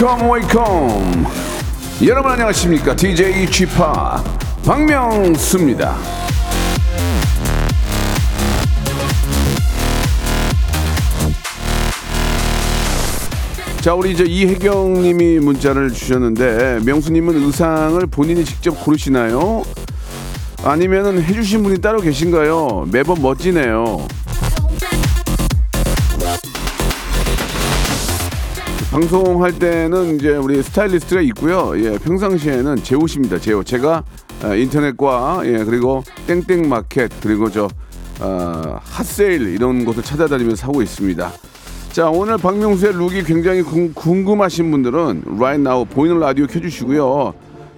Welcome welcome 여러분 안녕하십니까 DJ p 박명수입니다 자 우리 이제 이혜경 님이 문자를 주셨는데 명수님은 의상을 본인이 직접 고르시나요? 아니면은 해주신 분이 따로 계신가요? 매번 멋지네요. 방송할 때는 이제 우리 스타일리스트가 있고요. 예, 평상시에는 제옷입니다. 제옷. 제가 어, 인터넷과 예, 그리고 땡땡 마켓 그리고 저 어, 핫세일 이런 곳을 찾아다니면서 사고 있습니다. 자, 오늘 박명수의 룩이 굉장히 궁, 궁금하신 분들은 right now 보이는 라디오 켜 주시고요.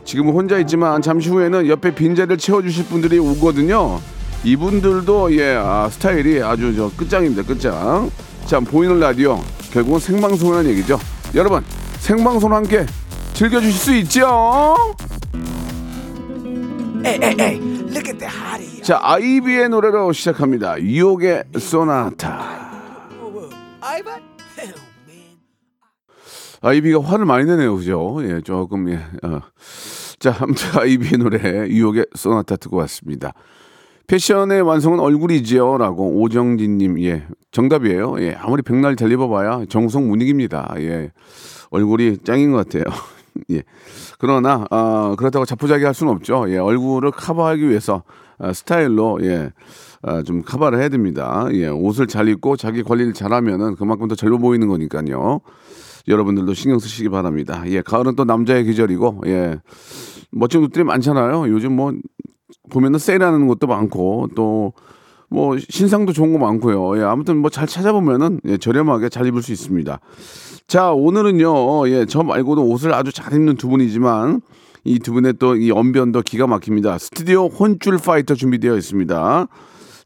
지금은 혼자 있지만 잠시 후에는 옆에 빈자리를 채워 주실 분들이 오거든요. 이분들도 예 아, 스타일이 아주 저 끝장입니다 끝장. 자 보이는 라디오 결국은 생방송이라는 얘기죠. 여러분 생방송 함께 즐겨주실 수 있죠. 자 아이비의 노래로 시작합니다. 유혹의 소나타. 아이비가 화를 많이 내네요, 그죠? 예, 조금 예. 어. 자, 아무튼 아이비의 노래 유혹의 소나타 듣고 왔습니다. 패션의 완성은 얼굴이지요라고 오정진님 예 정답이에요. 예 아무리 백날 잘 입어봐야 정성 못 이깁니다. 예 얼굴이 짱인 것 같아요. 예 그러나 어, 그렇다고 자포자기 할 수는 없죠. 예 얼굴을 커버하기 위해서 어, 스타일로 예. 어, 좀 커버를 해야 됩니다. 예, 옷을 잘 입고 자기 관리를 잘하면은 그만큼 더 젊어 보이는 거니까요. 여러분들도 신경 쓰시기 바랍니다. 예, 가을은 또 남자의 계절이고, 예, 멋진 옷들이 많잖아요. 요즘 뭐 보면은 세일하는 것도 많고 또 뭐 신상도 좋은 거 많고요. 예, 아무튼 뭐 잘 찾아보면은 예, 저렴하게 잘 입을 수 있습니다. 자, 오늘은요. 예, 저 말고도 옷을 아주 잘 입는 두 분이지만 이 두 분의 또 이 언변도 기가 막힙니다. 스튜디오 혼줄 파이터 준비되어 있습니다.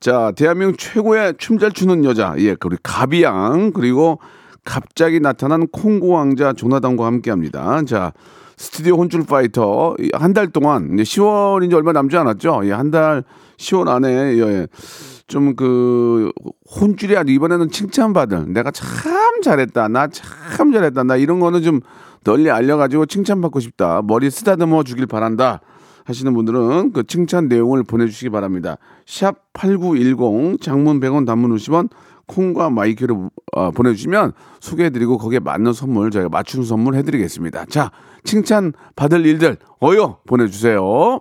자, 대한민국 최고의 춤 잘 추는 여자, 예, 그리고 가비양, 그리고 갑자기 나타난 콩고 왕자 조나단과 함께 합니다. 자, 스튜디오 혼줄 파이터 한 달 동안 이제 10월인지 얼마 남지 않았죠? 예, 한 달 10월 안에 예, 좀 그 혼줄이 아니고 이번에는 칭찬받을 내가 참 잘했다. 나 참 잘했다. 나 이런 거는 좀 널리 알려가지고 칭찬받고 싶다. 머리 쓰다듬어 주길 바란다. 하시는 분들은 그 칭찬 내용을 보내주시기 바랍니다. 샵 8910 장문 100원 단문 50원 콩과 마이크를 어, 보내주시면 소개해드리고 거기에 맞는 선물 저희가 맞춤 선물 해드리겠습니다. 자 칭찬 받을 일들 어여 보내주세요.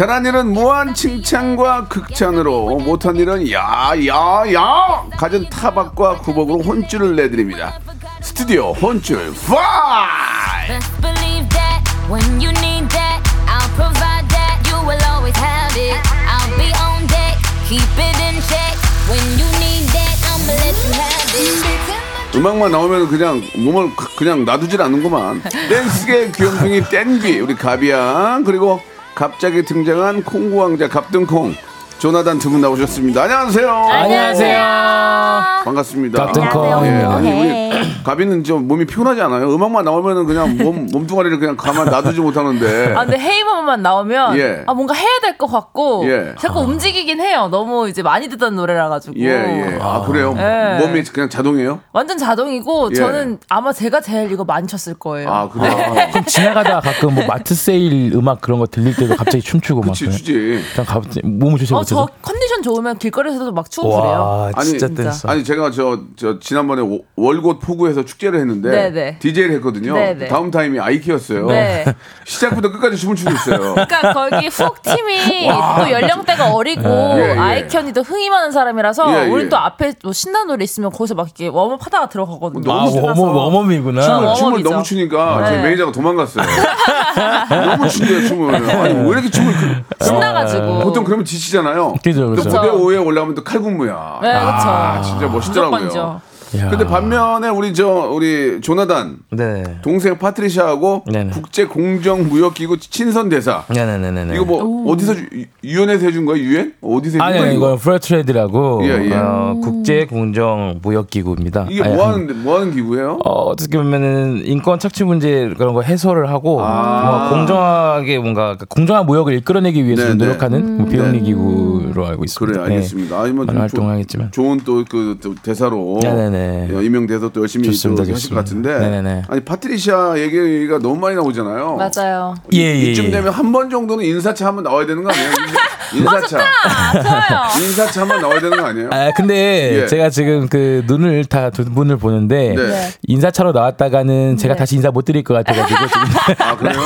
잘한 일은 무한 칭찬과 극찬으로 못한 일은 야야야 가진 타박과 구복으로 혼쭐을 내드립니다. 스튜디오 혼쭐 파이. 음악만 나오면 그냥 몸을 그- 그냥 놔두질 않는구만. 댄스계 귀염둥이 댄비 우리 가비양 그리고 갑자기 등장한 콩고 왕자 갑등콩 조나단 두 분 나오셨습니다. 안녕하세요. 안녕하세요 반갑습니다. 갑등콩. 예, 아니 우리 가비는 좀 몸이 피곤하지 않아요? 음악만 나오면은 그냥 몸 몸뚱아리를 그냥 가만 놔두지 못하는데. 아, 근데 헤이버만 나오면 예. 아 뭔가 해야 될 것 같고 예. 자꾸 움직이긴 해요. 너무 이제 많이 듣던 노래라 가지고. 예, 예. 아, 그래요? 예. 몸이 그냥 자동이에요? 완전 자동이고 예. 저는 아마 제가 제일 이거 많이 쳤을 거예요. 아, 그래요? 그럼 지나가다가 가끔 뭐 마트 세일 음악 그런 거 들릴 때도 갑자기 춤추고 막 그치, 그래. 추지. 그냥 갑자기 몸을 어, 못해서 저 컨디션 좋으면 길거리에서도 막춤 부려요. 와, 아니, 진짜. 댄스. 아니 제가 저, 저 지난번에 오- 월곶 포구에서 축제를 했는데 네네. DJ를 했거든요. 네네. 다음 타임이 아이키였어요. 네. 시작부터 끝까지 춤을 추고 있어요. 그러니까 거기 훅 팀이 또 연령대가 어리고 예, 예. 아이키도 흥이 많은 사람이라서 예, 예. 우리 또 앞에 뭐 신나는 노래 있으면 거기서 막 이렇게 warm up 하다가 들어가거든요. 아, 신나서. 워머, 워머이구나. 춤을, 아, 춤을. 너무 추니까 제 네. 매니저가 도망갔어요. 너무 추네요 춤을. 아니 왜 이렇게 춤을 그, 신나가지고. 보통 그러면 지치잖아요. 그죠, 또 그죠. 무대 오에 올라오면 또 칼군무야. 네, 그렇죠. 아, 진짜 멋있더라고요. 근데 반면에 우리 저 우리 조나단 네. 동생 파트리샤하고 네네. 국제 공정 무역 기구 친선 대사. 네네네네. 이거 뭐 어디서 주- 유- 유엔에서 해준 거야? 유엔? 어디서 해준 아니, 거야? 아니, 이거? 이건 fair trade라고 예, 예. 어, 국제 공정 무역 기구입니다. 이게 뭐 하는 뭐 하는 기구예요? 어, 어떻게 보면은 인권 착취 문제 그런 거 해소를 하고 아. 공정하게 뭔가 공정한 무역을 이끌어내기 위해서 네, 네. 노력하는 뭐 비영리 기구 로 알고 있습니다. 그래 알겠습니다. 아니면 많은 활동하겠지만. 좋은 또 그 대사로 네네네. 예, 임명돼서 또 열심히 또 좋습니다, 하실 것. 같은데 네네네. 아니 파트리샤 얘기가 너무 많이 나오잖아요. 맞아요. 예, 예, 이쯤 예. 되면 한 번 정도는 인사차 한번 나와야 되는 거 아니에요? 인사차. 좋아요. 인사차 한번 나와야 되는 거 아니에요? 아 근데 예. 제가 지금 그 눈을 다 두 분을 보는데 네. 네. 인사차로 나왔다가는 제가 다시 인사 못 드릴 것 같아가지고 지금 아 그래요?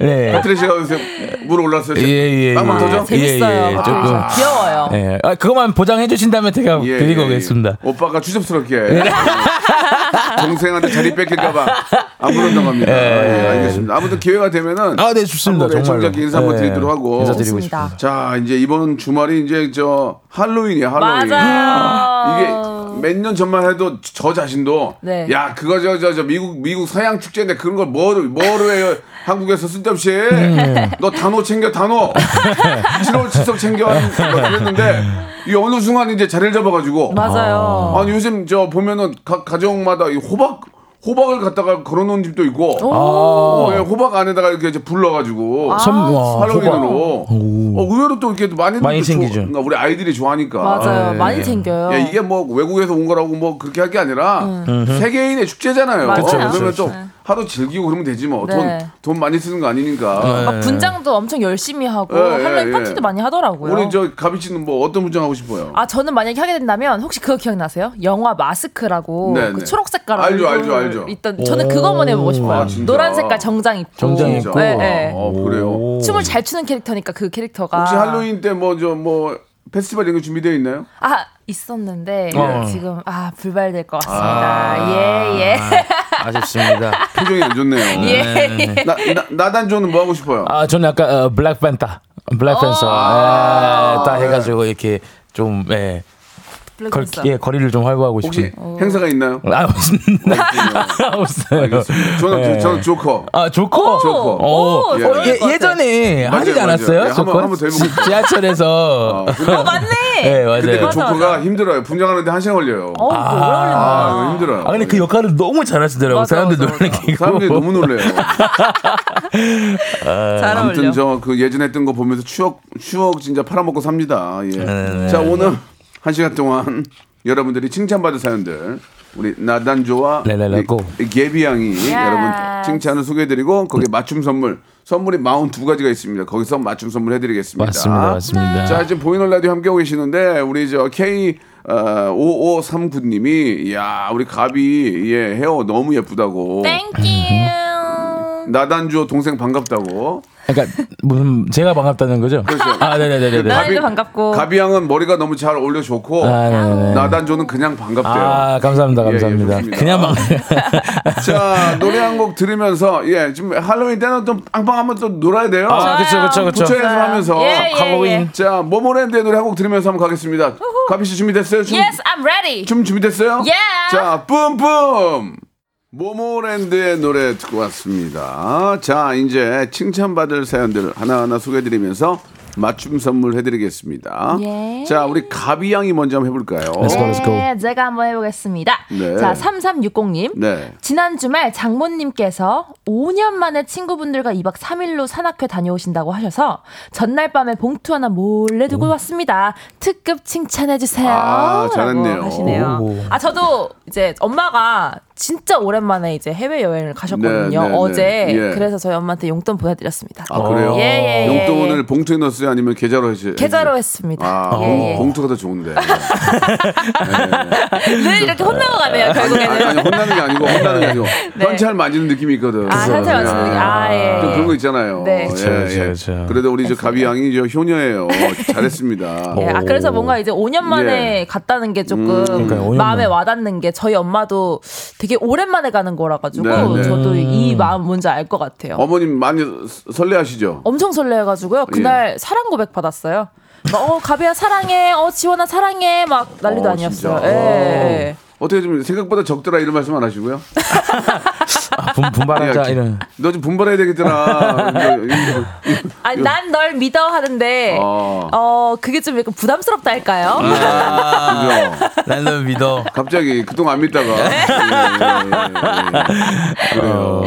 네. 파트리샤가 요새 물 올랐어요. 예예 터져? 아, 재밌어요. 예, 예. 조금. 귀여워요. 예. 아, 그것만 보장해 주신다면 제가 예, 드리고 예, 예. 오겠습니다. 오빠가 추접스럽게 동생한테 자리 뺏길까봐 안 그런다고 합니다. 예, 알겠습니다. 아무튼 기회가 되면은 아, 네, 좋습니다. 애청자께 인사 한번 예, 드리도록 하고 인사드리고. 싶습니다. 자 이제 이번 주말이 이제 저 할로윈이에요 할로윈 맞아요. 이게 몇 년 전만 해도 저 자신도 네. 야 그거 저 저 저 미국 미국 서양 축제인데 그런 걸 뭐로 뭐로 해요 한국에서 쓸데없이 음. 너 단호 챙겨 단호 7월 칠석 챙겨 막 그랬는데 이 어느 순간 이제 자리를 잡아가지고 맞아요. 아니 요즘 저 보면은 각 가정마다 이 호박 호박을 갖다가 걸어놓은 집도 있고 어, 예, 호박 안에다가 이렇게 이제 불러가지고 할로윈으로 어, 의외로 또 이렇게 많이 많이 챙기죠. 우리 아이들이 좋아하니까 맞아요. 예, 많이 예. 챙겨요. 야, 이게 뭐 외국에서 온 거라고 뭐 그렇게 할 게 아니라 세계인의 축제잖아요. 맞아요. 그러면 또 하루 즐기고 그러면 되지 뭐. 돈, 네. 돈 많이 쓰는 거 아니니까. 막 분장도 엄청 열심히 하고 예, 예, 할로윈 예. 파티도 많이 하더라고요. 우리 저 가비 씨는 뭐 어떤 분장 하고 싶어요? 아 저는 만약에 하게 된다면 혹시 그거 기억나세요? 영화 마스크라고 네, 그 네. 초록 색깔 알죠, 알죠, 알죠. 있던 저는 그거만 해보고 싶어요. 아? 노란 색깔 정장 입고 정장? 입고. 네, 네. 어, 그래요. 춤을 잘 추는 캐릭터니까 그 캐릭터가 혹시 할로윈 때 뭐저뭐 페스티벌 이런 거 준비되어 있나요? 아 있었는데 어. 지금 아 불발될 것 같습니다. 예예 아쉽습니다. 표정이 안 좋네요. 예. 나, 나, 나단조는 뭐 하고 싶어요? 아 저는 약간 어, 블랙팬타, 블랙팬서 예, 딱 해가지고 이렇게 좀 예, 걸. 예, 거리를 좀 활보하고 싶은. 행사가 있나요? 아 없습니다. 없어요. 알겠습니다. 저는 예. 저는 조커. 아 조커. 조커. 어, 예. 어, 예, 예 전에 맞아요, 하지 맞아요. 않았어요? 예, 한번- 조커? 한번 더 해보고 지- 지하철에서. 근데, 어 맞네. 네 근데 그 맞아요. 맞아, 조커가 맞아. 힘들어요. 분장하는데 한 시간 걸려요. 어, 아. 아, 이거 힘들어요. 아 근데 그 역할을 너무 잘하시더라고. 사람들. 놀래키고. 사람들이 너무 놀래요. 잘 아무튼. 저 그 예전에 했던 거 보면서 추억 추억 진짜 팔아먹고 삽니다. 예. 자 오늘 한 시간 동안 여러분들이 칭찬받을 사연들 우리 나단조와 랄랄라고. 이- 이 개비 양이 여러분 칭찬을 소개해드리고 거기에 맞춤 선물 선물이 42가지가 있습니다. 거기서 맞춤 선물 해드리겠습니다. 맞습니다, 맞습니다. 자 지금 보이는 라디오 함께하고 계시는데 우리 저 K 어, 5539님이 야 우리 가비 예 헤어 너무 예쁘다고 thank you. 나단조 동생 반갑다고 그러니까 무슨 제가 반갑다는 거죠? 그렇죠. 아 네네네네. 나도 반갑고. 가비 양은 머리가 너무 잘 어울려 좋고 아, 네네네. 나단조는 그냥 반갑대요. 아 감사합니다, 예, 예, 감사합니다. 좋습니다. 그냥 막 자 노래 한 곡 들으면서 예 지금 할로윈 때는 좀 빵빵 한번 또 놀아야 돼요. 아 그렇죠, 그렇죠, 그렇죠. 부처 연습하면서 예, 예, 할로윈. 예. 자 모모랜드의 노래 한 곡 들으면서 한번 가겠습니다. 가비 씨 준비됐어요? 춤, Yes, I'm ready. 춤 준비됐어요? Yeah. 자 뿜뿜 모모랜드의 노래 듣고 왔습니다. 자 이제 칭찬받을 사연들 하나하나 소개해드리면서 맞춤 선물 해드리겠습니다. 예. 자 우리 가비 양이 먼저 한번 해볼까요? Let's go, let's go. 네, 제가 한번 해보겠습니다. 네. 자, 3360님. 네. 지난 주말 장모님께서 5년 만에 친구분들과 2박 3일로 산악회 다녀오신다고 하셔서 전날 밤에 봉투 하나 몰래 두고 왔습니다. 특급 칭찬해주세요. 아, 잘했네요. 하시네요. 오. 아, 저도 이제 엄마가 진짜 오랜만에 이제 해외 여행을 가셨거든요. 네, 네, 어제. 네. 예. 그래서 저희 엄마한테 용돈 보내드렸습니다. 아 그래요? 예, 예, 예, 용돈을 예. 봉투에 넣었어요? 했어요? 아니면 계좌로 했어요? 계좌로 했습니다. 아, 예, 봉- 예. 봉투가 더 좋은데. 늘 이렇게 혼나고 가네요, 아니, 결국에는. 아니, 아니, 혼나는 게 아니고 혼나는 게 아니고 네. 현찰 만지는 느낌이 있거든. 아, 현찰 만지는 느낌. 아, 예, 좀 예. 그런 거 있잖아요. 네. 예, 그쵸, 예. 그쵸, 그쵸. 그래도 우리 저 가비 양이 저 효녀예요. 잘했습니다. 예, 아, 그래서 뭔가 이제 5년 만에 예. 갔다는 게 조금 음. 그러니까요, 5년 마음에. 와닿는 게 저희 엄마도 되게 오랜만에 가는 거라 가지고 네, 네. 저도 이 마음 뭔지 알 것 같아요. 어머님 많이 설레하시죠? 엄청 설레가지고요. 그날 사랑 고백 받았어요. 막, 어 가비야 사랑해, 어 지원아 사랑해, 막 난리도 어, 아니었어요. 예, 어. 예. 어떻게 좀 생각보다 적더라 이런 말씀 안 하시고요? 아, 분, 분발하자 야, 이런. 너 좀 분발해야 되겠더라. 이거, 이거, 이거. 아니 난널 믿어 하는데 어. 어 그게 좀 약간 부담스럽다 할까요? 아, 그죠? 나는 믿어. 갑자기 그동안 안 믿다가 예, 예, 예, 예. 그래요.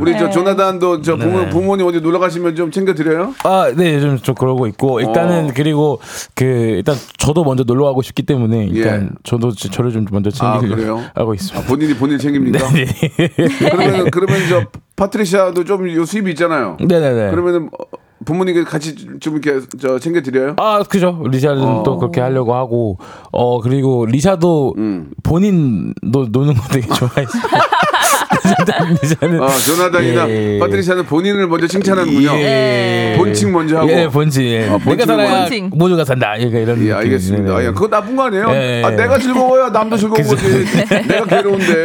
우리 저 조나단도 저 부모, 네. 부모님 어디 놀러 가시면 좀 챙겨 드려요? 아, 네, 요즘 좀 그러고 있고 일단은 어. 그리고 그 일단 저도 먼저 놀러 가고 싶기 때문에 일단 예. 저도 지- 저를 좀 먼저 아 챙기 려고 그래요? 하고 아, 있습니다. 본인이 본인 챙깁니까? 네, 그러면 그러면 저 파트리샤도 좀 요 수입이 있잖아요. 네, 네, 네. 그러면은 어, 부모님께 같이 좀 이렇게 저 챙겨 드려요? 아, 그죠. 리샤는 어. 또 그렇게 하려고 하고, 어, 그리고 리샤도 음. 본인 노, 노는 거 되게 좋아해서. 아, 조나단이나 예. 파트리샤는 본인을 먼저 칭찬하는군요. 예. 본칭 먼저 하고. 예, 본칭. 예. 아, 본칭 내가 살아야 본칭. 모두가 산다. 그러니까 이런. 예, 느낌. 알겠습니다. 네, 아, 네. 야, 그거 나쁜 거 아니에요? 예, 아, 예. 내가 즐거워야 남도 즐거운 거지. 내가 괴로운데.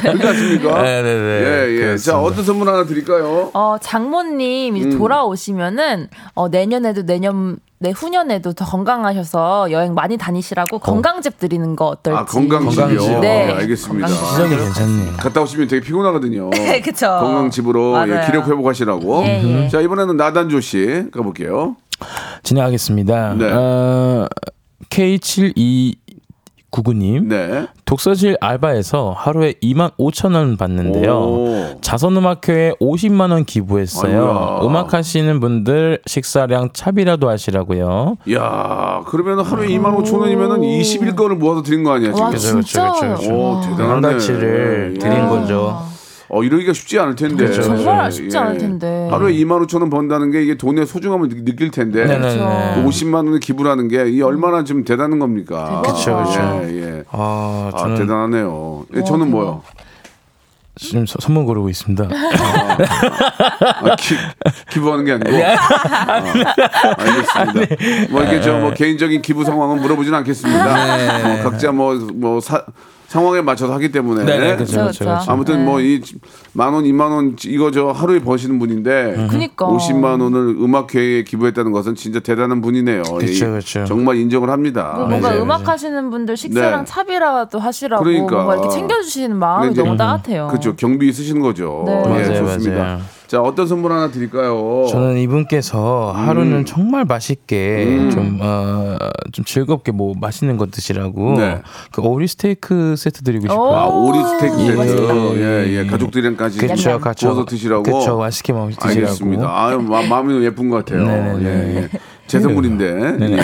그렇지 않습니까? 네, 네, 네. 예, 예. 자, 그렇습니다. 어떤 선물 하나 드릴까요? 어, 장모님 음. 이제 돌아오시면은 어, 내년에도 내년 내후년에도 더 건강하셔서 여행 많이 다니시라고 건강즙 드리는 거 어떨지. 아, 건강집이요? 건강집. 네. 네, 알겠습니다. 시작이 괜찮네요. 갔다 오시면 되게 피곤하거든요. 네, 그쵸. 건강집으로 예. 기력 회복하시라고. 예, 예. 자, 이번에는 나단조 씨 가볼게요. 진행하겠습니다. 네. 어, K7299님. 네. 독서실 알바에서 하루에 2만 5천 원 받는데요. 오. 자선음악회에 50만 원 기부했어요. 아이고야. 음악 하시는 분들 식사량 차비라도 하시라고요. 야 그러면 하루에 2만 5천 원이면은 20일 거를 모아서 드린 거 아니야, 지금? 와, 그죠, 진짜. 그죠, 그죠, 그죠. 오, 대단하네. 한 달치를 예. 드린 거죠. 어, 이러기가 쉽지 않을 텐데. 그렇죠, 정말 예, 쉽지 예. 않을 텐데. 하루에 2만 5천 원 번다는 게 이게 돈의 소중함을 느- 느낄 텐데. 네네네. 또 50만 원을 기부라는 게 이게 얼마나 좀 대단한 겁니까? 그쵸, 그쵸. 예, 예. 아, 아, 저는 대단하네요. 예, 저는 뭐요? 지금 서- 선물 고르고 있습니다. 아, 기, 기부하는 게 아니고. 네. 아, 알겠습니다. 뭐 이게 저 뭐 개인적인 기부 상황은 물어보지는 않겠습니다. 뭐 각자 뭐뭐 상황에 맞춰서 하기 때문에. 네, 네, 그렇죠, 그렇죠. 그렇죠. 그렇죠. 아무튼 뭐 이 만 원, 이만 원 이거 저 하루에 버시는 분인데 그니까. 50만 원을 음악회에 기부했다는 것은 진짜 대단한 분이네요. 이- 그쵸. 정말 인정을 합니다. 뭐 뭔가 맞아요, 음악 맞아요. 하시는 분들 식사랑 네. 차비라도 하시라고 그러니까. 뭔가 이렇게 챙겨주시는 마음이 근데 이제 너무 따뜻해요. 그렇죠. 경비 있으신 거죠. 네. 예, 맞아요, 좋습니다. 자, 어떤 선물 하나 드릴까요? 저는 이분께서 하루는 정말 맛있게 음. 좀, 어, 좀 즐겁게 뭐 맛있는 거 드시라고 네. 그 오리 스테이크 세트 드리고 싶어요. 아, 오리 스테이크 오, 세트. 맛있겠다. 예, 예. 가족들이랑까지 그쵸, 같이 구워서 드시라고. 그쵸, 맛있게 먹 드시라고. 알겠습니다. 아유, 마, 마음이 예쁜 것 같아요. 네네네. 예, 예. 제 선물인데. 예.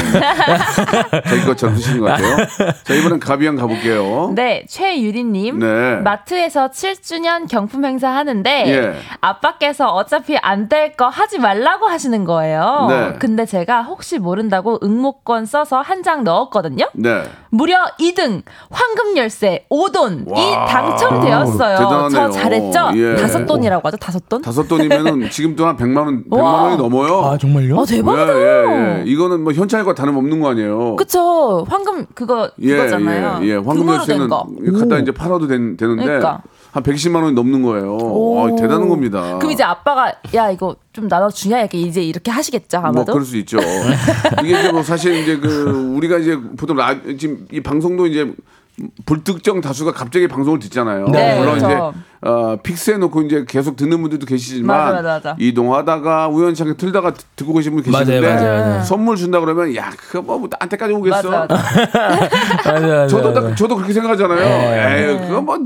저희 것처럼 드시는 것 같아요. 자, 이번엔 가비양 가볼게요. 네, 최유리님. 네. 마트에서 7주년 경품 행사 하는데 예. 아빠께서 어차피 안 될 거 하지 말라고 하시는 거예요. 네. 근데 제가 혹시 모른다고 응모권 써서 한 장 넣었거든요. 네. 무려 2등 황금 열쇠 5돈이 와. 당첨되었어요. 대단하네요. 저 잘했죠? 예. 다섯 돈이라고 하죠. 다섯 돈? 다섯 돈이면은 지금 또한 100만 원, 100만 와. 원이 넘어요. 아, 정말요? 아 대박이다. 예, 예, 예. 이거는 뭐 현찰과 다름없는 거 아니에요. 그쵸. 황금 그거 예, 그거잖아요. 예, 예. 황금 금으로 열쇠는. 갖다 이제 팔아도 된, 되는데 그러니까. 한 110만 원이 넘는 거예요. 아, 대단한 겁니다. 그럼 이제 아빠가 야 이거 좀 나눠주냐 이렇게 이제 이렇게 하시겠죠 뭐 아마도. 그럴 수 있죠. 이게 이제 뭐 사실 이제 그 우리가 이제 보통 라, 지금 이 방송도 이제 불특정 다수가 갑자기 방송을 듣잖아요. 네, 물론 그렇죠. 이제 어, 픽스해 놓고 이제 계속 듣는 분들도 계시지만 맞아, 맞아, 맞아. 이동하다가 우연찮게 틀다가 듣- 듣고 계신 분 계시는데. 선물 준다 그러면 야 그거 뭐 나한테까지 오겠어. 맞아, 맞아. 맞아, 맞아, 저도. 딱 저도 그렇게 생각하잖아요. 네. 에이 그거 뭐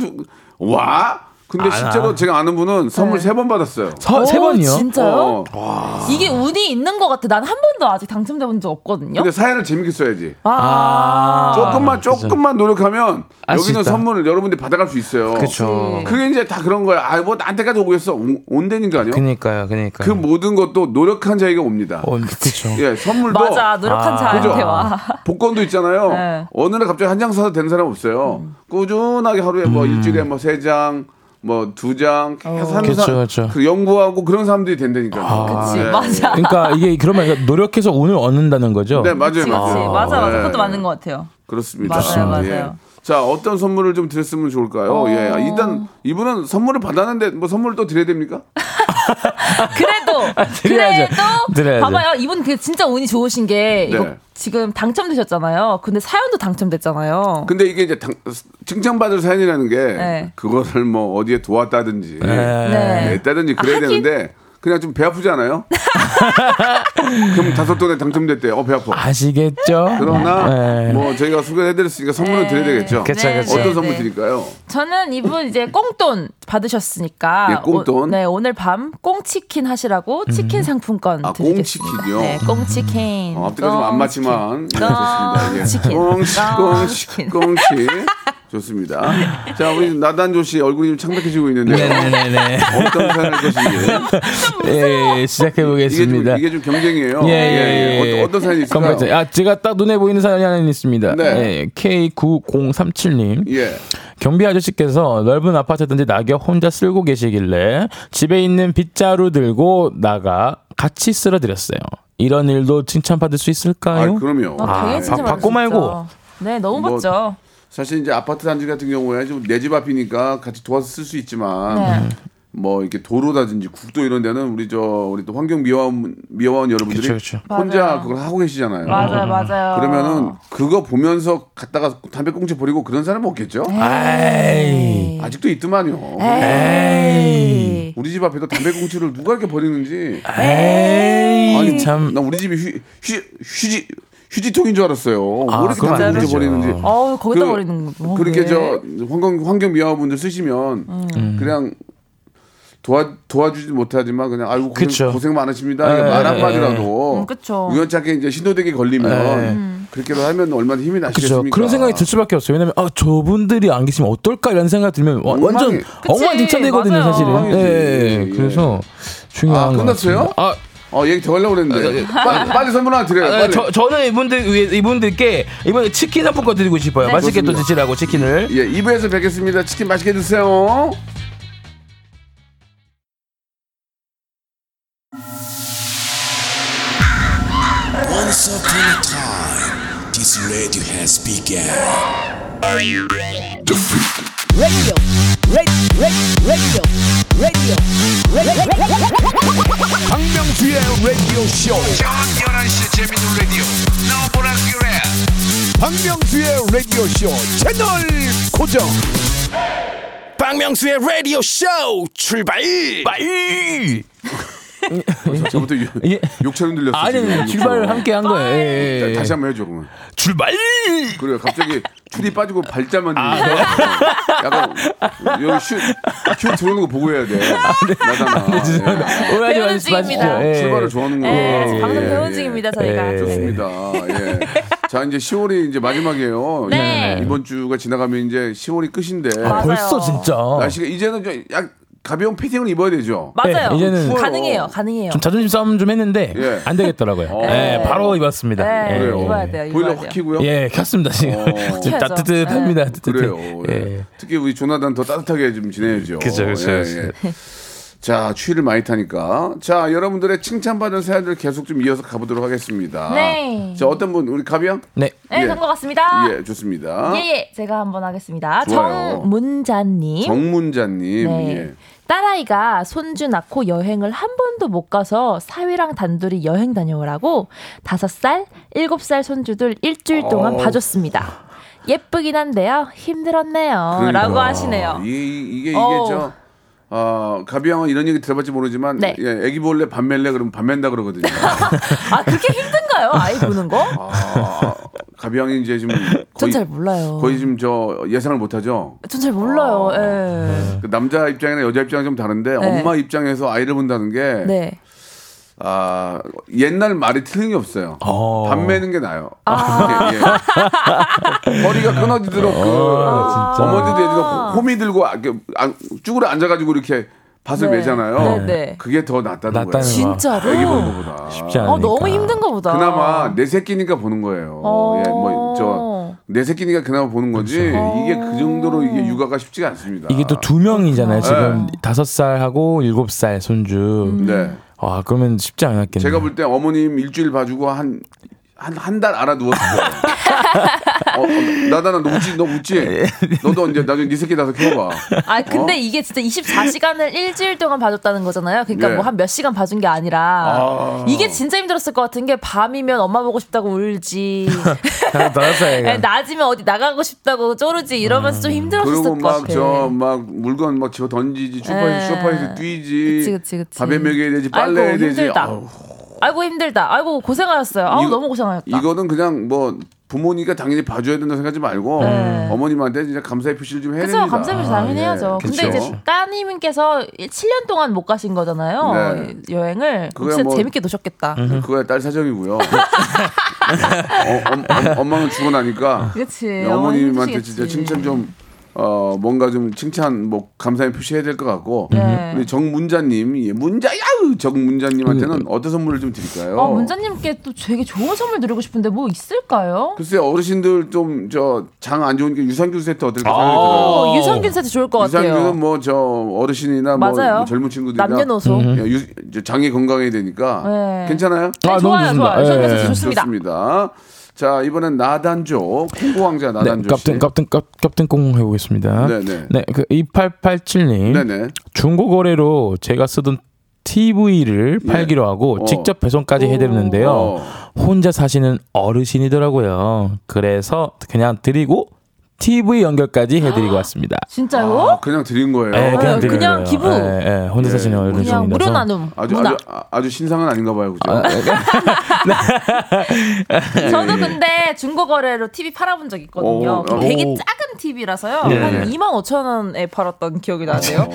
와 근데 안 실제로 와. 제가 아는 분은 선물 네. 세번 받았어요. 서- 세 오, 번이요? 진짜요? 어. 이게 운이 있는 것 같아. 난 한 번도 아직 당첨돼 본 적 없거든요. 근데 사연을 재밌게 써야지. 아, 조금만 그죠. 조금만 노력하면 여기는. 선물을 여러분들이 받아갈 수 있어요. 그렇죠. 그게 이제 다 그런 거야. 아, 뭐 나한테까지 오겠어. 온- 온다니까요. 그니까요, 그니까. 그 모든 것도 노력한 자에게 옵니다. 어, 그쵸. 예, 선물도 맞아. 노력한 아, 자한테 그죠? 와. 복권도 있잖아요. 네. 어느 날 갑자기 한 장 사도 되는 사람 없어요. 꾸준하게 하루에 뭐 음. 일주일에 뭐 세 장, 뭐 두장 계속 하는 그쵸, 사람, 그쵸. 그 연구하고 그런 사람들이 된다니까요. 그치, 네. 맞아. 그러니까 이게 그러면 노력해서 운을 얻는다는 거죠. 네, 맞아요, 그치, 맞아요. 그치. 맞아, 맞아. 네. 그것도 맞는 것 같아요. 그렇습니다. 맞아요, 맞아요. 예. 자, 어떤 선물을 좀 드렸으면 좋을까요? 어. 예. 일단 이분은 선물을 받았는데 뭐 선물을 또 드려야 됩니까? 그래도 드려야죠. 그래도 드려야죠. 봐봐요. 이분 그 진짜 운이 좋으신 게 이거 네. 지금 당첨되셨잖아요. 근데 사연도 당첨됐잖아요. 근데 이게 이제 당- 칭찬받을 사연이라는 게 네. 그거를 뭐 어디에 도왔다든지 네. 냈다든지 그래야 하긴- 되는데 그냥 좀 배 아프지 않아요? 그럼 다섯 돈에 당첨됐대. 어, 배 아파. 아시겠죠? 그러나 네. 뭐 저희가 소개해드렸으니까 선물을 네. 드려야 되겠죠. 그쵸, 네, 그쵸. 어떤 네, 선물 네. 드릴까요? 저는 이분 이제 꽁돈 받으셨으니까 예, 꽁돈. 오, 네 오늘 밤 꽁치킨 하시라고 치킨 상품권 아, 드리겠습니다. 꽁치킨이요? 네, 꽁치킨. 어, 앞뒤가 좀 안 맞지만 예. 예. 꽁치킨. 꽁치, 꽁치, 꽁치킨. 꽁치. 좋습니다. 자, 우리 나단조 씨 얼굴이 좀 창백해지고 있는데요. 네네네네. 어떤 사연일 것인지. 예, 시작해 이게 좀, 보겠습니다. 이게 좀 경쟁이에요. 예, 예, 예. 어떤, 어떤 사연이 있을까요? 아, 제가 딱 눈에 보이는 사연이 하나 있습니다. 네. 예, K9037님. 예. 경비 아저씨께서 넓은 아파트 든지 낙엽 혼자 쓸고 계시길래 집에 있는 빗자루 들고 나가 같이 쓸어드렸어요. 이런 일도 칭찬받을 수 아, 있을까요? 그럼요. 아, 당연히 아, 진짜 바- 수 말고. 네, 너무 뭐, 멋져. 사실 이제 아파트 단지 같은 경우에 좀내집 앞이니까 같이 도와서 쓸 수 있지만 네. 뭐 이렇게 도로라든지 국도 이런 데는 우리 저 우리 또 환경 미화원 미화원 여러분들이 그쵸, 그쵸. 혼자 맞아요. 그걸 하고 계시잖아요. 맞아요, 맞아요. 그러면은 그거 보면서 갔다가 담배 꽁초 버리고 그런 사람 없겠죠? 에이. 아직도 있더만요. 에이. 우리 집 앞에도 담배 꽁초를 누가 이렇게 버리는지 에이. 아니 참. 나 우리 집이 휴, 휴, 휴지 휴지통인 줄 알았어요. 아, 왜 이렇게 담배꽁초 아니죠. 버리는지. 어우, 거기다 그- 버리는 거. 그렇게 왜? 저 환경 환경 미화분들 쓰시면 음. 그냥 도와 도와주지 못하지만 그냥 아이고 고생, 그쵸. 고생 많으십니다. 에, 말 에, 한마디라도 음, 그쵸. 우연찮게 이제 신호대기 걸리면 에. 그렇게도 하면 얼마나 힘이. 나시겠습니까? 그런 생각이 들 수밖에 없어요. 왜냐면 아, 저분들이 안 계시면 어떨까 이런 생각 들면 와- 완전 엉망이- 엉망진창되거든요, 맞아요. 사실은. 엉망이지. 예, 예. 그래서 중요한 아, 것 끝났어요? 같습니다. 아, 어 얘기 더 하려고 그랬는데 빨리, 빨리 선물 하나 드려요. 아, 빨리. 저, 저는 이분들 위해 이분들께 이번에 치킨 상품권 드리고 싶어요. 네. 맛있게 또 좋습니다. 드시라고 치킨을. 예, 2부에서 뵙겠습니다. 치킨 맛있게 드세요. Radio has begun. 박명수의 라디오 쇼. 저녁 11시 재밌는 라디오. 너보라 그래. 박명수의 라디오 쇼 채널 고정. 박명수의 라디오 쇼 출발! 저부터 욕, 예. 욕처럼 들렸어. 아니, 출발을 함께 한 거예요. 예, 예, 예. 다시 한번 해줘 그러면. 출발! 그래요. 갑자기 줄이 빠지고 발자만 아, 네. 약간 여기 슛, 슛 들어오는 거 보고 해야 돼. 나잖아. 예. 오해하지 배우는 마시죠. 중입니다. 예. 출발을 좋아하는구나. 네, 예, 방송 예, 배운 예. 중입니다, 저희가. 예. 네. 좋습니다. 예. 자 이제 10월이 이제 마지막이에요. 네. 이번 주가 지나가면 이제 10월이 끝인데 맞아요. 벌써 진짜. 날씨가 이제는 좀 약 가벼운 패딩을 입어야 되죠. 맞아요. 네, 이제는 가능해요, 가능해요. 좀 자존심 싸움 좀 했는데 예. 안 되겠더라고요. 어. 예, 바로 입었습니다. 네, 예. 그래요. 입어야 돼요, 보일러 입어야 확 돼요. 켜고요. 예, 켰습니다 지금. 어. 따뜻합니다. 네. 따뜻해. 그래요. 예. 예. 특히 우리 조나단 더 따뜻하게 좀 지내야죠. 그쵸, 그쵸, 예. 예. 자, 추위를 많이 타니까. 자, 여러분들의 칭찬받은 사연들 계속 좀 이어서 가보도록 하겠습니다. 네. 자, 어떤 분, 우리 가비 형? 네. 네, 예. 그런 것 같습니다. 예, 좋습니다. 예, 예. 제가 한번 하겠습니다. 좋아요. 정문자님. 정문자님. 네. 예. 딸아이가 손주 낳고 여행을 한 번도 못 가서 사위랑 단둘이 여행 다녀오라고 다섯 살, 일곱 살 손주들 일주일 동안 어우. 봐줬습니다. 예쁘긴 한데요. 힘들었네요. 그러니까. 라고 하시네요. 이, 이게, 이게 어우. 저, 어, 가비 형은 이런 얘기 들어봤지 모르지만, 네. 예, 애기 볼래 밥 멜래 그러면 밥 맨다 그러거든요. 아, 그렇게 힘든가요? 아이 보는 거? 아, 가비양이 이제 지금 전 잘 몰라요. 거의 지금 저 예상을 못 하죠. 전 잘 몰라요. 예. 그 남자 입장이나 여자 입장이 좀 다른데 네. 엄마 입장에서 아이를 본다는 게 네. 아, 옛날 말이 틀린 게 없어요. 어. 밥 매는 게 나아요. 아. 예, 예. 머리가 끊어지도록 그 진짜. 어머니들 예전에 홈이 들고 아, 쭈그려 앉아가지고 이렇게 밭을 네. 매잖아요. 네, 네. 그게 더 낫다는 거예요. 거. 진짜로? 애기 보는 것보다. 쉽지 어, 않으니까. 너무 힘든 거보다. 그나마 내 새끼니까 보는 거예요. 어. 예, 뭐저 내 새끼니까 그나마 보는 거지. 이게 그 정도로 이게 육아가 쉽지가 않습니다. 이게 또 두 명이잖아요. 지금 네. 다섯 살 하고 일곱 살 손주. 네. 와 그러면 쉽지 않았겠네요. 제가 볼 때 어머님 일주일 봐주고 한 한 한 달 알아 누웠을 거예요. 어, 어, 나다나 너 웃지 너 웃지. 너도 이제 나중에 네 새끼 나서 키워봐. 아 근데 어? 이게 진짜 24시간을 일주일 동안 봐줬다는 거잖아요. 그러니까 네. 뭐한 몇 시간 봐준 게 아니라 아. 이게 진짜 힘들었을 것 같은 게 밤이면 엄마 보고 싶다고 울지, 살. 네, 낮이면 어디 나가고 싶다고 쪼르지 이러면서 좀 힘들었을 그리고 것막 같아. 저막 물건 막 집어 던지지 소파에 네. 소파에서 뛰지. 그치, 그치, 그치. 밥에 먹여야 되지 아이고, 빨래 해야 되지. 힘들다. 아우, 아이고 힘들다. 아이고 고생하셨어요. 아우 이거- 너무 고생하셨다. 이거는 그냥 뭐 부모니까 당연히 봐줘야 된다 생각하지 말고 네. 어머님한테 진짜 감사의 표시를 좀 해야 그죠 됩니다. 감사합니다 당연히 예. 해야죠. 근데 그쵸? 이제 따님께서 7년 동안 못 가신 거잖아요 네. 여행을. 그거야 진짜 뭐- 재밌게 노셨겠다. 그거야 딸 사정이고요. 어, 엄, 엄, 엄마는 죽어 나니까 그렇지. 네, 어머님한테 진짜. 칭찬 좀 어, 뭔가 좀 칭찬 뭐 감사의 표시해야 될 것 같고 네. 우리 정문자님 예, 문자야 정문자님한테는 어떤 선물을 좀 드릴까요? 아, 문자님께 또 되게 좋은 선물 드리고 싶은데 뭐 있을까요? 글쎄 어르신들 좀 저 장 안 좋으니까 유산균 세트 어떨까 아. 생각이 들어요. 어, 유산균 세트 좋을 것 같아요. 유산균은 뭐 저 어르신이나 뭐. 뭐 젊은 친구들이나 남녀노소. 예, 유, 저 장이 건강해야 되니까 네. 괜찮아요? 네, 아, 좋아요, 좋습니다. 좋아요. 유산균 예, 세트 예. 좋습니다. 좋습니다. 자 이번엔 나단조 콩고 왕자 네, 나단조 씨. 깝든 깝든 깝- 깝든 꽁 해보겠습니다. 네네. 네, 그 2887님 네네. 중고 거래로 제가 쓰던 TV를 팔기로 하고 어. 직접 배송까지 해드렸는데요. 어. 혼자 사시는 어르신이더라고요. 그래서 그냥 드리고 TV 연결까지 해드리고 왔습니다. 진짜요? 아, 그냥 드린 거예요. 네, 그냥 어, 드리는 그냥 거예요. 기부. 네, 네, 혼자 예. 사시는 그냥 어르신이라서 무료 나눔. 아주. 아주 아- 아주 신상은 아닌가 봐요, 그죠? 저도 근데 중고 거래로 TV 팔아본 적 있거든요. 어, 어. 되게 오. 작은 TV라서요. 네. 한 2만 5천 원에 팔았던 기억이 나네요.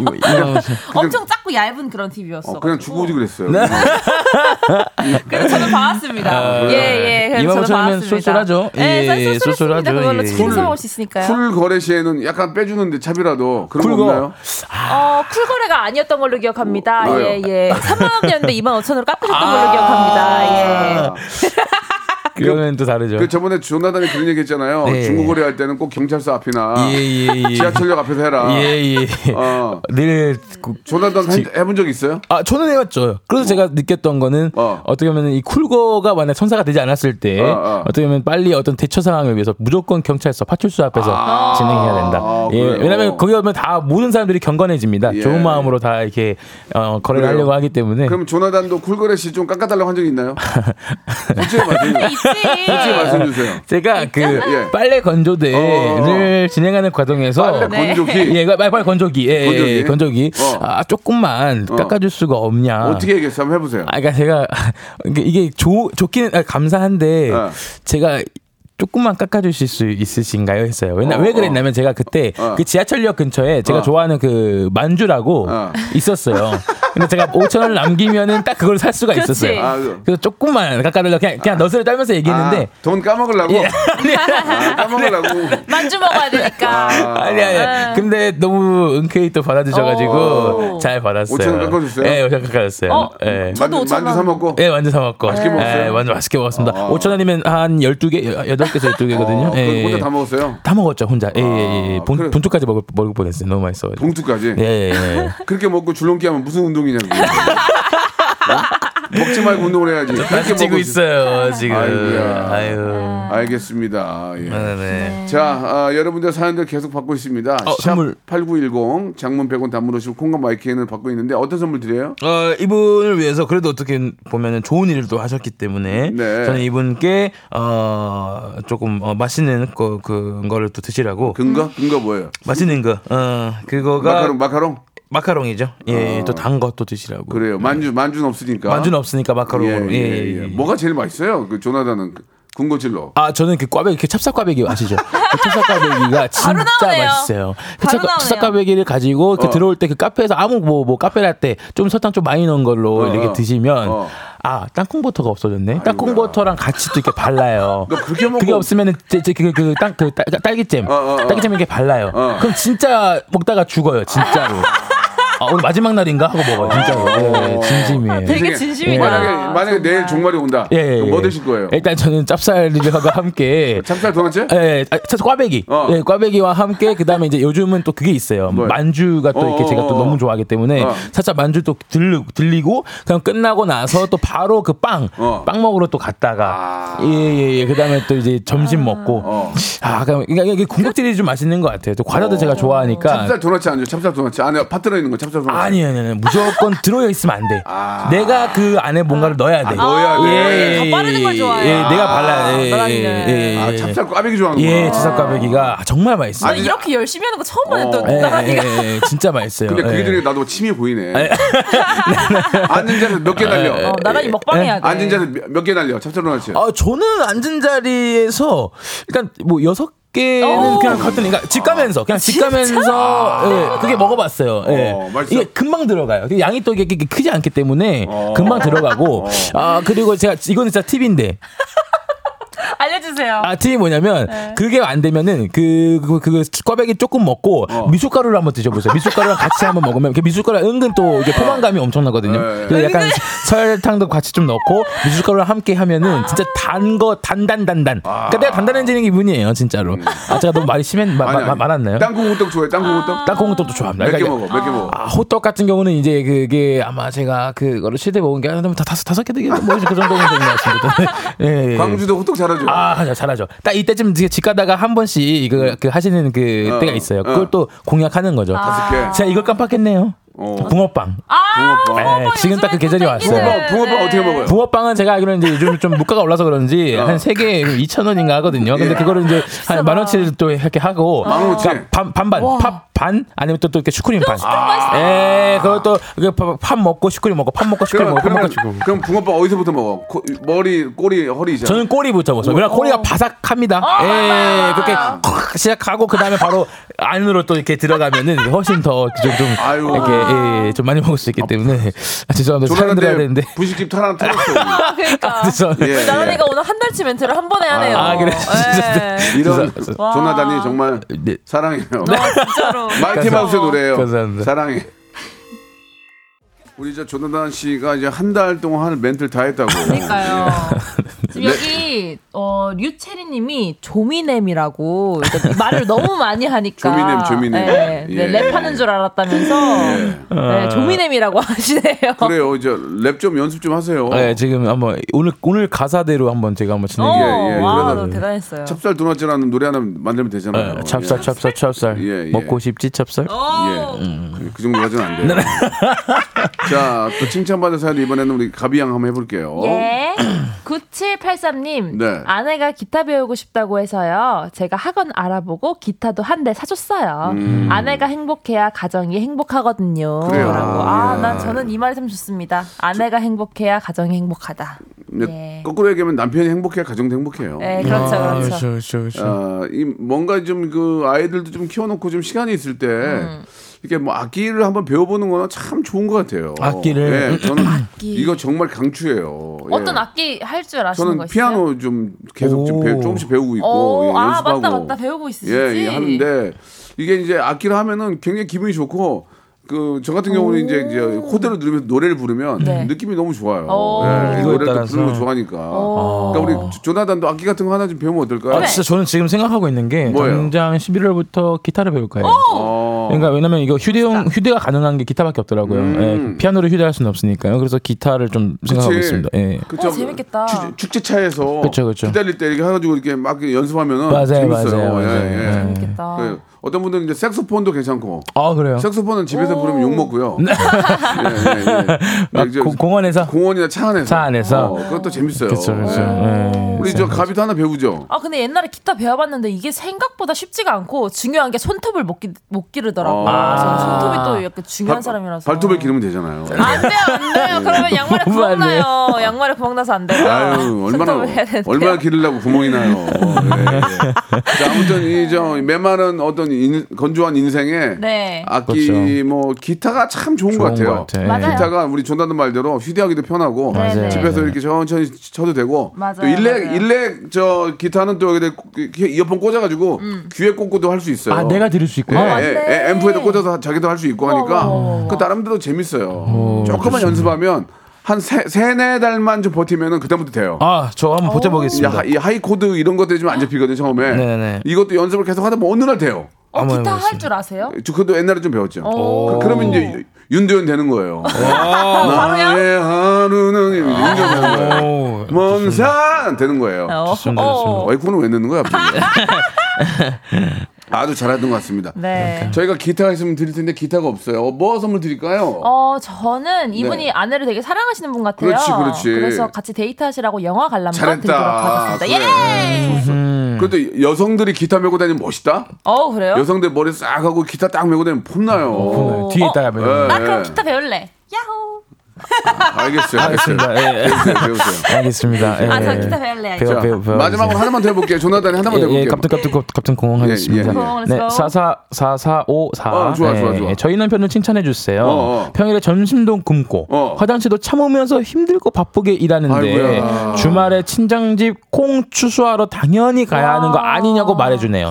이거, 이거 엄청 작고 얇은 그런 TV였어. 어, 그냥 주고 오지 그랬어요. 네. 그래서 저는 봐왔습니다. 아, 예, 예. 그래서 2만 저는 5천 원이면 봐왔습니다. 쏠쏠하죠? 예, 예, 쏠쏠했습니다. 쏠쏠하죠. 그걸로 예, 치킨 예. 사 먹을 수 있으니까요. 쿨 거래 시에는 약간 빼주는데 차비라도 그런 거 쿨거. 없나요? 어, 쿨 거래가 아니었던 걸로 기억합니다. 어, 예, 왜요? 예. 3만 원이었는데 2만 5천 원을 깎으셨던 걸로 기억합니다. 예. 아, 그거는 또 다르죠. 그 저번에 조나단이 그런 얘기 했잖아요. 네. 중고 거래할 때는 꼭 경찰서 앞이나 예, 예, 예. 지하철역 앞에서 해라. 예, 예. 어. 늘 그- 조나단 해- 해본 적 있어요? 아, 저는 해봤죠. 그래서 제가 느꼈던 거는 어. 어. 떻게 보면 이 쿨거가 만약 천사가 되지 않았을 때 어, 어, 어. 떻게 보면 빨리 어떤 대처 상황을 위해서 무조건 경찰서 파출소 앞에서 진행해야 된다. 아, 예? 왜냐하면 거기 오면 다 모든 사람들이 경건해집니다. 예. 좋은 마음으로 다 이렇게 어, 거래를 그래요? 하려고 하기 때문에 그럼 조나단도 쿨거래 시좀 깎아달라고 한 적이 있나요? 솔직히. 솔직히 말씀 주세요. 제가 그 예. 빨래 건조대를 어. 진행하는 과정에서 빨래 네. 건조기 예, 빨리 건조기, 예, 건조기? 예, 건조기. 어. 아 조금만 어. 깎아줄 수가 없냐? 어떻게 얘기했어? 한번 해보세요. 아, 그러니까 제가 이게- 이게 좋 좋기는 아, 감사한데 어. 제가 조금만 깎아주실 수 있으신가요? 했어요. 왜냐 어, 왜 그랬냐면 제가 그때 어. 그 지하철역 근처에 제가 어. 좋아하는 그 만주라고 어. 있었어요. 근데 제가 5천 원을 남기면은 딱 그걸 살 수가 그렇지. 있었어요. 아, 그- 그래서 조금만 깎아달라 그냥 그냥 너스를 떨면서 얘기했는데 아, 돈 까먹으려고? 예. 아, 까먹으려고? 만주 먹어야 되니까. 아니 아니. 네. 근데 너무 흔쾌히 또 받아주셔가지고 오. 잘 받았어요. 5천 원 깎아줬어요? 네, 5천 원 깎아줬어요. 어? 예. 저도 만두, 5천 만두 사 원. 먹고? 예, 완전 사 먹고. 맛있게 먹었어요? 예, 완전 맛있게 먹었습니다. 아. 5천 원이면 한 12개, 8 개에서 12개거든요. 어, 그걸 혼자 다 먹었어요? 다 먹었죠, 혼자. 예, 예, 예. 아, 본, 그래. 본토까지 먹을, 먹을 뻔했어요. 너무 맛있어가지고. 봉투까지? 예, 예, 예. 그렇게 먹고 줄넘기 하면 무슨 운동이냐고. 어? 먹지 말고 운동을 해야지. 그렇게 먹고 있어요, 지금. 아이고야. 아유. 알겠습니다. 예. 네네. 자, 아, 여러분들 사연들 계속 받고 있습니다. 어, 선물. 샵8910 장문 100원 단문 오시고 콩과 마이크는 받고 있는데 어떤 선물 드려요? 어, 이분을 위해서 그래도 어떻게 보면은 좋은 일을 또 하셨기 때문에 네. 저는 이분께 어 조금 어, 맛있는 거 그런 거를 또 드시라고 근거? 근거 뭐예요? 맛있는 거 어 그거가 마카롱, 마카롱? 마카롱. 이죠 예, 또단거또 드시라고. 그래요. 만주, 만주는 없으니까. 만주는 없으니까 마카롱으로. 예, 예, 예. 뭐가 제일 맛있어요? 그 조나단은 그 군것질로. 아 저는 그 꽈배기 그 찹쌀꽈배기 아시죠? 그 찹쌀꽈배기가 진짜. 맛있어요. 그 나오네요. 찹쌀꽈배기를 가지고 그 어. 들어올 때 그 카페에서 아무 뭐뭐 카페 라떼 좀 설탕 좀 많이 넣은 걸로 어, 이렇게 어. 드시면 어. 아 땅콩버터가 없어졌네. 땅콩버터랑 같이 또 이렇게 발라요. 너 그렇게 먹고- 그게 없으면은 그그땅그 딸기잼 어, 어, 어. 딸기잼 이렇게 발라요. 어. 그럼 진짜 먹다가 죽어요. 진짜로. 아, 오늘 마지막 날인가 하고 먹어요. 진짜로. 예, 진심이에요. 되게 인생에 진심이다. 만약에 만약에 내일 종말이 온다. 예, 예, 그럼 예. 뭐 드실 거예요? 일단 저는 짭쌀과 함께 찹쌀 도넛츠? 예, 아, 차- 꽈배기. 어. 예, 꽈배기와 함께 그다음에 이제 요즘은 또 그게 있어요. 뭐요? 만주가 또 이렇게 어, 제가 또 어, 너무 좋아하기 때문에 어. 살짝 만주 또 들리, 들리고 그냥 끝나고 나서 또 바로 그 빵, 어. 빵 먹으러 또 갔다가 예, 예, 예. 그다음에 또 이제 점심 먹고 어. 아, 그럼 이게 이게 군것질이 좀 맛있는 것 같아요. 또 과자도 제가 좋아하니까 찹쌀 도넛츠 안 줘. 찹쌀 도넛츠 안에 팥 들어 있는 거 찹쌀 도넛츠. 아니, 아니, 아니. 무조건 들어야 있으면 안 돼. 아. 내가 그 안에 뭔가를 넣어야 돼. 넣어야 돼. 예, 더 빠르는 걸 예, 좋아해요. 예, 내가 발라야 돼. 예, 나란히는. 예, 예, 아 예. 찹쌀 꽈배기 좋아하는구나. 예, 찹쌀 꽈배기가 정말 맛있어요. 나 이렇게 열심히 하는 거 처음 보네 또. 어. 예, 나란히가. 예, 예, 진짜 맛있어요. 근데 그게 예. 중에 나도 침이 보이네. 앉은 자세 몇개 날려. 어, 나란히 먹방 해야 돼. 앉은 자세 몇개 날려. 찹쌀 도넛츠. 아, 저는 앉은 자리에서 일단 뭐 여섯 개는 오. 그냥 갔더니 그러니까 집 가면서 그냥 집 가면서 예, 그게 먹어봤어요. 예. 어, 맛있어? 이게 금방 들어가요. 양이 또 이게 크지 않기 때문에 어. 금방 들어가고 아 그리고 제가 이거는 진짜 팁인데 알려주세요. 아 팁이 뭐냐면 네. 그게 안 되면은 그, 그, 그 꽈배기 조금 먹고 어. 미숫가루를 한번 드셔보세요. 미숫가루랑 같이 한번 먹으면 그 미숫가루 은근 또 이게 포만감이 엄청나거든요. 네. 그래서 약간 설탕도 같이 좀 넣고 미숫가루랑 함께 하면은 진짜 단 거 단단단단. 그러니까 내가 단단해지는 기분이에요, 진짜로. 아 제가 너무 말이 심했 마, 아니, 마, 아니. 많았나요? 땅콩 호떡 좋아해. 땅콩 호떡? 땅콩호떡도 좋아합니다. 몇개 그러니까 먹어. 몇개 먹어. 아, 호떡 같은 경우는 이제 그게 아마 제가 그거를 시대 먹은 게다 다섯 다섯 개 되게 뭐그 정도는 되는 것 같습니다. 예, 예. 광주도 호떡 잘하 죠. 아, 잘하죠. 딱 이때쯤 집 가다가 한 번씩 그, 그 하시는 그 어, 때가 있어요. 어. 그걸 또 공략하는 거죠. 다섯 개. 제가 이걸 깜빡했네요. 어. 붕어빵. 붕어빵. 예, 지금 딱 그 계절이 왔어요. 붕어빵, 붕어빵 어떻게 먹어요? 붕어빵은 제가 알기로는 이제 요즘 좀 물가가 올라서 그런지 어. 한세 개에 2,000원인가 하거든요. 근데 예. 그거를 이제 한 만 원치를 또 이렇게 하고 만 원어치? 그러니까 반, 반반, 팥 반, 아니면 또, 또 이렇게 슈크림 반. 예, 그것도 그 팥- 팥 먹고 슈크림 먹고 팥 먹고 슈크림 그럼, 먹고 팥 먹고 그럼, 붕어빵 어디서부터 먹어? 코, 머리, 꼬리, 허리잖아. 저는 꼬리부터 먹어요. 왜냐 꼬리가 바삭합니다. 예, 그렇게 콱 시작하고 그 다음에 바로 안으로 또 이렇게 들어가면은 훨씬 더 좀. 이렇게 예, 좀 많이 먹을 수 있기 때문에 아, 죄송합니다. 사연 들어야 되는데. 분식집 타나 털었어. 그러니까. 죄송합니다. 예, 우리 나란이가 오늘 한 달치 멘트를 한 번에 하네요. 아, 그래? 예. 이런 와. 조나단이 정말 네. 사랑해요. 아, 진짜로. 마이티 마우스의 노래예요. 감사합니다. 사랑해. 우리 저 조나단 씨가 이제 한 달 동안 한 멘트를 다 했다고. 그러니까요. 지금 네. 여기 어 류채리님이 조미넴이라고 말을 너무 많이 하니까 조미넴, 조미넴. 네, 예. 네, 랩하는 줄 알았다면서 예. 네, 조미넴이라고 하시네요. 그래요. 이제 랩 좀 연습 좀 하세요. 네, 지금 한번 오늘 오늘 가사대로 한번 제가 한번 진행해. 어, 예, 예. 와, 그래서 너 대단했어요. 찹쌀 도넛이라는 노래 하나 만들면 되잖아요. 네, 찹쌀 찹쌀 찹쌀 예, 예. 먹고 싶지 찹쌀. 어. 예. 그, 그 정도 가지는 안 돼요. 자, 또 칭찬받은 사연 이번에는 우리 가비양 한번 해볼게요. 예. 9783님. 네. 아내가 기타 배우고 싶다고 해서요. 제가 학원 알아보고 기타도 한 대 사줬어요. 아내가 행복해야 가정이 행복하거든요. 음. 그래요. 라고. 아, 예. 난 저는 이 말이 참 좋습니다. 아내가 행복해야 가정이 행복하다. 예. 거꾸로 얘기하면 남편이 행복해야 가정도 행복해요. 네, 그렇죠, 아, 그렇죠. 그렇죠, 그렇죠, 그렇죠. 아, 이 뭔가 좀 그 아이들도 좀 키워놓고 좀 시간이 있을 때 음. 이렇게 뭐 악기를 한번 배워보는 거는 참 좋은 것 같아요. 악기를? 예, 저는 이거 정말 강추해요. 예. 어떤 악기 할 줄 아시는 저는 거 있어요? 피아노 좀 계속 좀 오. 배우, 조금씩 배우고 있고 오, 예, 아, 연습하고 맞다, 맞다. 배우고 있으시지? 예, 예, 하는데 이게 이제 악기를 하면은 굉장히 기분이 좋고 그저 같은 경우는 이제, 이제 코드를 누르면서 노래를 부르면 네. 느낌이 너무 좋아요. 오. 예, 노래를 또 따라서. 부르는 거 좋아하니까. 그러니까 우리 조- 조나단도 악기 같은 거 하나 좀 배우면 어떨까요? 아, 진짜 저는 지금 생각하고 있는 게 뭐예요? 당장 11월부터 기타를 배울까요? 어. 그러니까 왜냐면 이거 휴대용 휴대가 가능한 게 기타밖에 없더라고요. 음. 예, 피아노를 휴대할 수는 없으니까요. 그래서 기타를 좀 생각하고 그치. 있습니다. 예. 그 어, 저 재밌겠다. 축- 축제차에서 그쵸, 그쵸. 기다릴 때 이렇게 해가지고 이렇게 막 연습하면은 맞아요, 재밌어요. 맞아요, 맞아요. 예, 예. 예. 재밌겠다. 그 어떤 분들은 이제 색소폰도 괜찮고 아 그래요? 색소폰은 집에서 오. 부르면 욕 먹고요. 예, 예, 예. 아, 고- 공원에서 공원이나 차 안에서. 차 안에서? 어, 그것도 재밌어요. 그렇죠, 그렇죠. 예. 예. 우리 저 가비도 하나 배우죠. 아 근데 옛날에 기타 배워봤는데 이게 생각보다 쉽지가 않고 중요한 게 손톱을 못, 기, 못 기르더라고요. 아. 손톱이 또 약간 중요한 발- 사람이라서. 발톱을 기르면 되잖아요. 안 돼요, 안 돼요. 그러면 양말에 구멍. 나요. 양말에 구멍 나서 안 돼요. 아유 얼마나 손톱을 해야 되는데요. 얼마나 기르려고 구멍이 나요. 네, 네. 자 아무튼 이 저 메마른 어떤 인- 건조한 인생에 네. 악기 그렇죠. 뭐 기타가 참 좋은, 것 좋은 같아요. 것 같아. 맞아요. 기타가 우리 존다는 말대로 휴대하기도 편하고 맞아요. 집에서 이렇게 천천히 쳐도 되고 맞아요, 또 일렉 맞아요. 일렉 저 기타는 또 여기다 이어폰 꽂아가지고 귀에 꽂고도 할 수 있어요. 아 내가 들을 수 예, 있구나. 맞네. 예, 앰프에다 꽂아서 자기도 할 수 있고 하니까 어. 그 나름대로 재밌어요. 조금만 연습하면 한 세, 세네 달만 좀 버티면은 그다음부터 돼요. 아 저 한번 이, 버텨보겠습니다. 하, 이 high 코드 이런 것들이 좀 안 잡히거든요 처음에. 네네. 이것도 연습을 계속 하다 보면 어느 날 돼요. 어, 기타 할. 줄 아세요? 저 그것도 옛날에 좀 배웠죠. 오. 그, 러면 이제 윤도현 되는 거예요. 바로요? 나의 하루는 윤도현 되는 거예요. 오, 먼산 되는 거예요. 어. 좋습니다, 좋습니다. 어. 와이프는 왜 넣는 거야? 갑자기? 아주 잘하던 것 같습니다. 네. 저희가 기타가 있으면 드릴 텐데 기타가 없어요. 어, 뭐 선물 드릴까요? 어, 저는 이분이 네. 아내를 되게 사랑하시는 분 같아요. 그렇지, 그렇지. 래서 같이 데이트하시라고 영화 관람권 잘했다. 드리도록 하겠습니다. 그래. 예! 음. 그래도 여성들이 기타 메고 다니면 멋있다. 어, 그래요? 여성들 머리 싹 하고 기타 딱 메고 다니면 폼나요. 어. 뒤에 있다가 네. 배우는 나 그럼 기타 배울래. 야호! 알겠어요. 알겠어요. 알겠습니다. 예, 예. 배우세요. 배우세요. 알겠습니다. 예, 아, 저 예. 기타 배울래. 배워, 자, 배워, 배워. 마지막으로 하나만 더 해볼게요. 조나단이 하나만 더 예, 예, 해볼게요. 갑자기 갑자기 공항하겠습니다. 예, 예, 예. 공항, 네, let's go. 44 4454. 어, 좋아, 좋아, 좋아. 저희 남편을 칭찬해 주세요. 어, 어. 평일에 점심도 굶고 어. 화장실도 참으면서 힘들고 바쁘게 일하는데 아이고야. 주말에 친정집 콩 추수하러 당연히 가야 하는 거 아니냐고 말해주네요.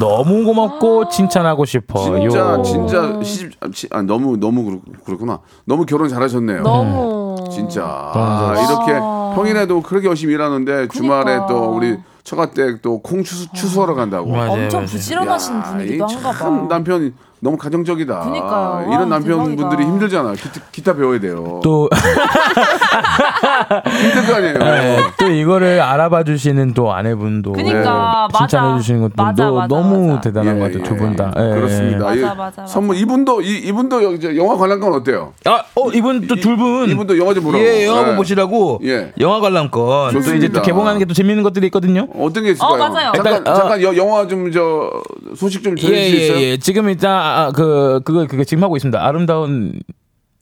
너무 고맙고 칭찬하고 싶어요. 진짜 진짜 시집 아, 치- 아, 너무 너무 그렇, 그렇구나. 너무 결혼 잘하셨네요. 너무. 진짜 너무 아. 이렇게 평일에도 그렇게 열심히 일하는데 주말에 또 우리 처가댁 또콩 추수 추수하러 간다고. 맞아요, 엄청 맞아요. 부지런하신 야, 분이기도 이 한가 참 봐. 남편이 너무 가정적이다. 그니까요. 이런 와, 남편분들이 대박이다. 힘들잖아. 기타, 기타 배워야 돼요. 또, 힘들 거 아니에요. 네, 또 이거를 알아봐 주시는 또 아내분도 그니까, 맞아. 칭찬해 주시는 것도 맞아, 너, 맞아, 너무 맞아. 대단한 예, 것 같아요. 예, 두분 다. 예. 예, 그렇습니다. 맞아, 이 맞아, 맞아. 선물 이분도 이, 이분도 여- 이제 영화 관람권 어때요? 아, 어, 이분 또두 분. 이분도 영화 좀 보라고. 예, 영화 예. 보시라고 예. 영화 관람권. 또 이제 좋습니다. 또 개봉하는 게 또 재밌는 것들이 있거든요. 어떤 게 있을까요? 어, 맞아요. 잠깐 일단, 어, 잠깐 여- 영화 좀 저 소식 좀 전해 예, 주실 수 있어요? 예, 예. 지금 일단 아, 그 그거 그거 지금 하고 있습니다. 아름다운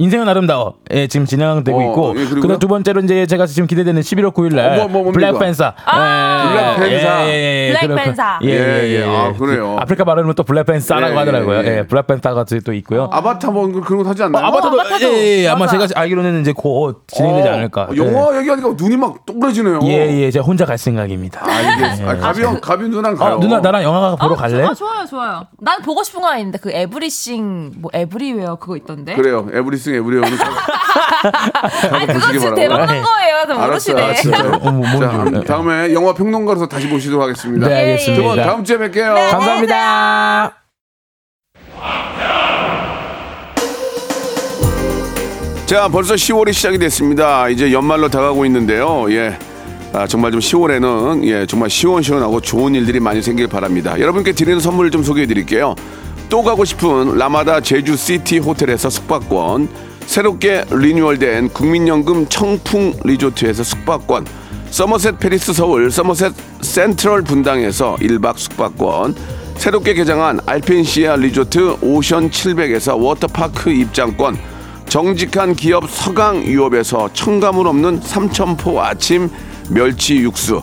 인생은 아름다워. 예, 지금 진행되고 어, 있고. 예? 그다음 두 번째로 이제 제가 지금 기대되는 11월 9일 날 어, 뭐, 뭐 블랙? 팬사. 아! 블랙 팬사. 예, 예, 예, 블랙. 팬사. 예, 예, 예. 아, 그래요? 아프리카 발음은 또 블랙 팬사라고 예, 하더라고요. 예, 예. 예, 블랙 팬사가 또 있고요. 아바타 뭐 그런 거 하지 않나요? 어, 아바타도, 아바타도. 예, 예, 예. 아마. 제가 알기로는 이제 곧 진행되지 어, 않을까. 영화 얘기하니까 눈이 막 동그래지네요. 예, 예. 제가 혼자 갈 생각입니다. 알겠어. 아, 가비 형, 가비 누나랑 가요. 어, 누나 나랑 영화 보러 어, 갈래? 아, 좋아요, 좋아요. 난 보고 싶은 거 있는데 그 everything 뭐 everywhere 그거 있던데. 그래요. everything everywhere는 아니 그거 보시기 진짜 바라고요. 대박 난 거예요. 좀 알았어, 모르시네. 알았어. 어, 뭐, 자, 뭔지. 음, 다음에 영화 평론가로서 다시 모시도록 하겠습니다. 네, 알겠습니다. 두분 다음 주에 뵐게요. 네. 감사합니다. 자, 벌써 10월이 시작이 됐습니다. 이제 연말로 다가오고 있는데요. 예. 아, 정말 좀 10월에는 예, 정말 시원시원하고 좋은 일들이 많이 생길 바랍니다. 여러분께 드리는 선물 좀 소개해 드릴게요. 또 가고 싶은 라마다 제주 시티 호텔에서 숙박권, 새롭게 리뉴얼된 국민연금 청풍 리조트에서 숙박권, 서머셋 팰리스 서울 서머셋 센트럴 분당에서 1박 숙박권, 새롭게 개장한 알펜시아 리조트 오션 700에서 워터파크 입장권, 정직한 기업 서강유업에서 첨가물 없는 삼천포 아침 멸치 육수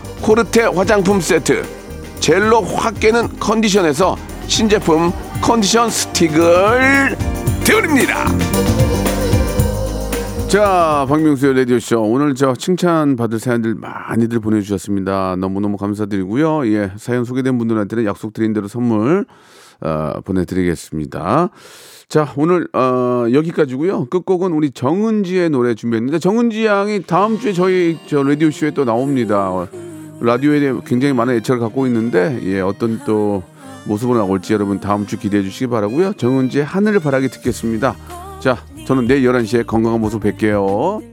코르테 화장품 세트, 젤로 확 깨는 컨디션에서 신제품 컨디션 스틱을 드립니다. 자, 박명수의 라디오쇼. 오늘 저 칭찬 받을 사연들 많이들 보내주셨습니다. 너무너무 감사드리고요. 예, 사연 소개된 분들한테는 약속드린 대로 선물, 어, 보내드리겠습니다. 자, 오늘, 어, 여기까지고요 끝곡은 우리 정은지의 노래 준비했는데, 정은지 양이 다음 주에 저희 저 라디오 쇼에 또 나옵니다. 어, 라디오에 대해 굉장히 많은 애착을 갖고 있는데, 예, 어떤 또 모습으로 나올지 여러분 다음 주 기대해 주시기 바라고요 정은지의 하늘을 바라게 듣겠습니다. 자, 저는 내일 11시에 건강한 모습 뵐게요.